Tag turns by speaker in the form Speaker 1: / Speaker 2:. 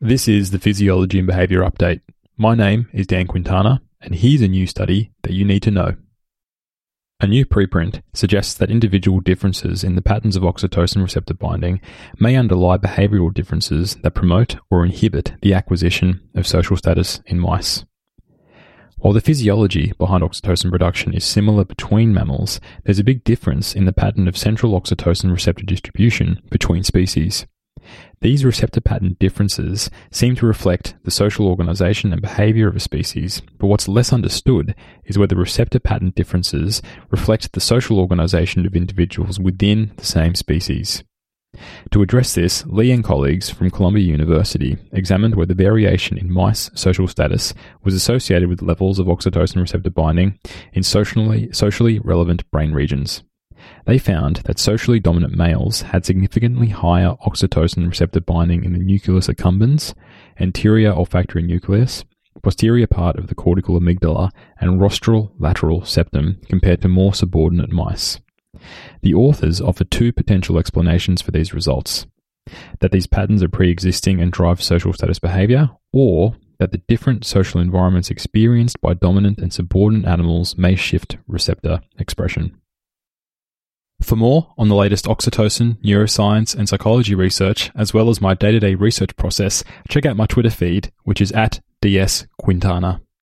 Speaker 1: This is the Physiology and Behavior Update. My name is Dan Quintana, and here's a new study that you need to know. A new preprint suggests that individual differences in the patterns of oxytocin receptor binding may underlie behavioral differences that promote or inhibit the acquisition of social status in mice. While the physiology behind oxytocin production is similar between mammals, there's a big difference in the pattern of central oxytocin receptor distribution between species. These receptor pattern differences seem to reflect the social organization and behavior of a species, but what's less understood is whether receptor pattern differences reflect the social organization of individuals within the same species. To address this, Lee and colleagues from Columbia University examined whether variation in mice social status was associated with levels of oxytocin receptor binding in socially, socially relevant brain regions. They found that socially dominant males had significantly higher oxytocin receptor binding in the nucleus accumbens, anterior olfactory nucleus, posterior part of the cortical amygdala, and rostral lateral septum compared to more subordinate mice. The authors offer two potential explanations for these results that these patterns are pre existing and drive social status behavior, or that the different social environments experienced by dominant and subordinate animals may shift receptor expression. For more on the latest oxytocin, neuroscience, and psychology research, as well as my day to day research process, check out my Twitter feed, which is at dsquintana.